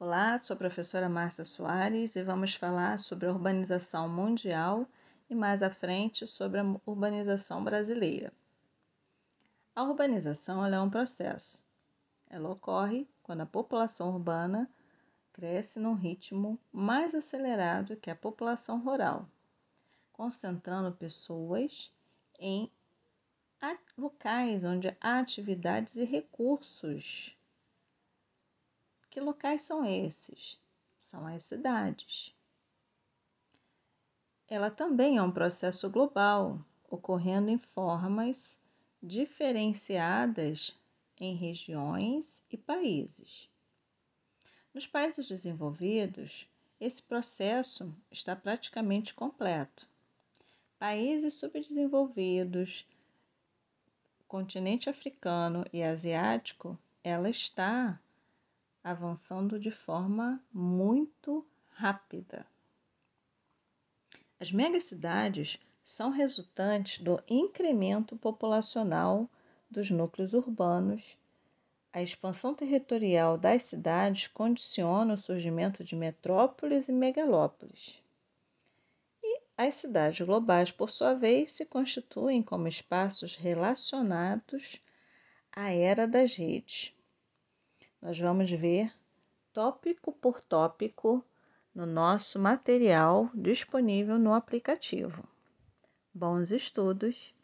Olá, sou a professora Márcia Soares e vamos falar sobre a urbanização mundial e mais à frente sobre a urbanização brasileira. A urbanização é um processo. Ela ocorre quando a população urbana cresce num ritmo mais acelerado que a população rural, concentrando pessoas em locais onde há atividades e recursos que locais são esses? São as cidades. Ela também é um processo global, ocorrendo em formas diferenciadas em regiões e países. Nos países desenvolvidos, esse processo está praticamente completo. Países subdesenvolvidos, continente africano e asiático, ela está avançando de forma muito rápida. As megacidades são resultantes do incremento populacional dos núcleos urbanos. A expansão territorial das cidades condiciona o surgimento de metrópoles e megalópolis. E as cidades globais, por sua vez, se constituem como espaços relacionados à era das redes. Nós vamos ver tópico por tópico no nosso material disponível no aplicativo. Bons estudos!